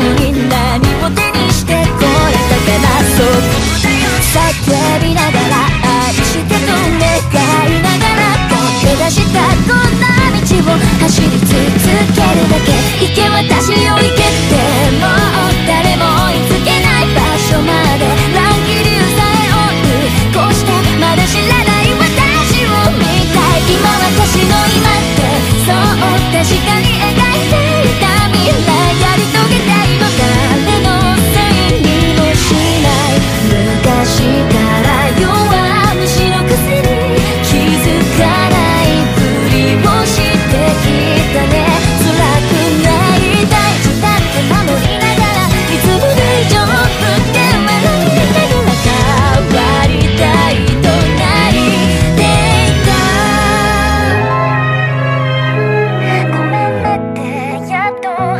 in that don't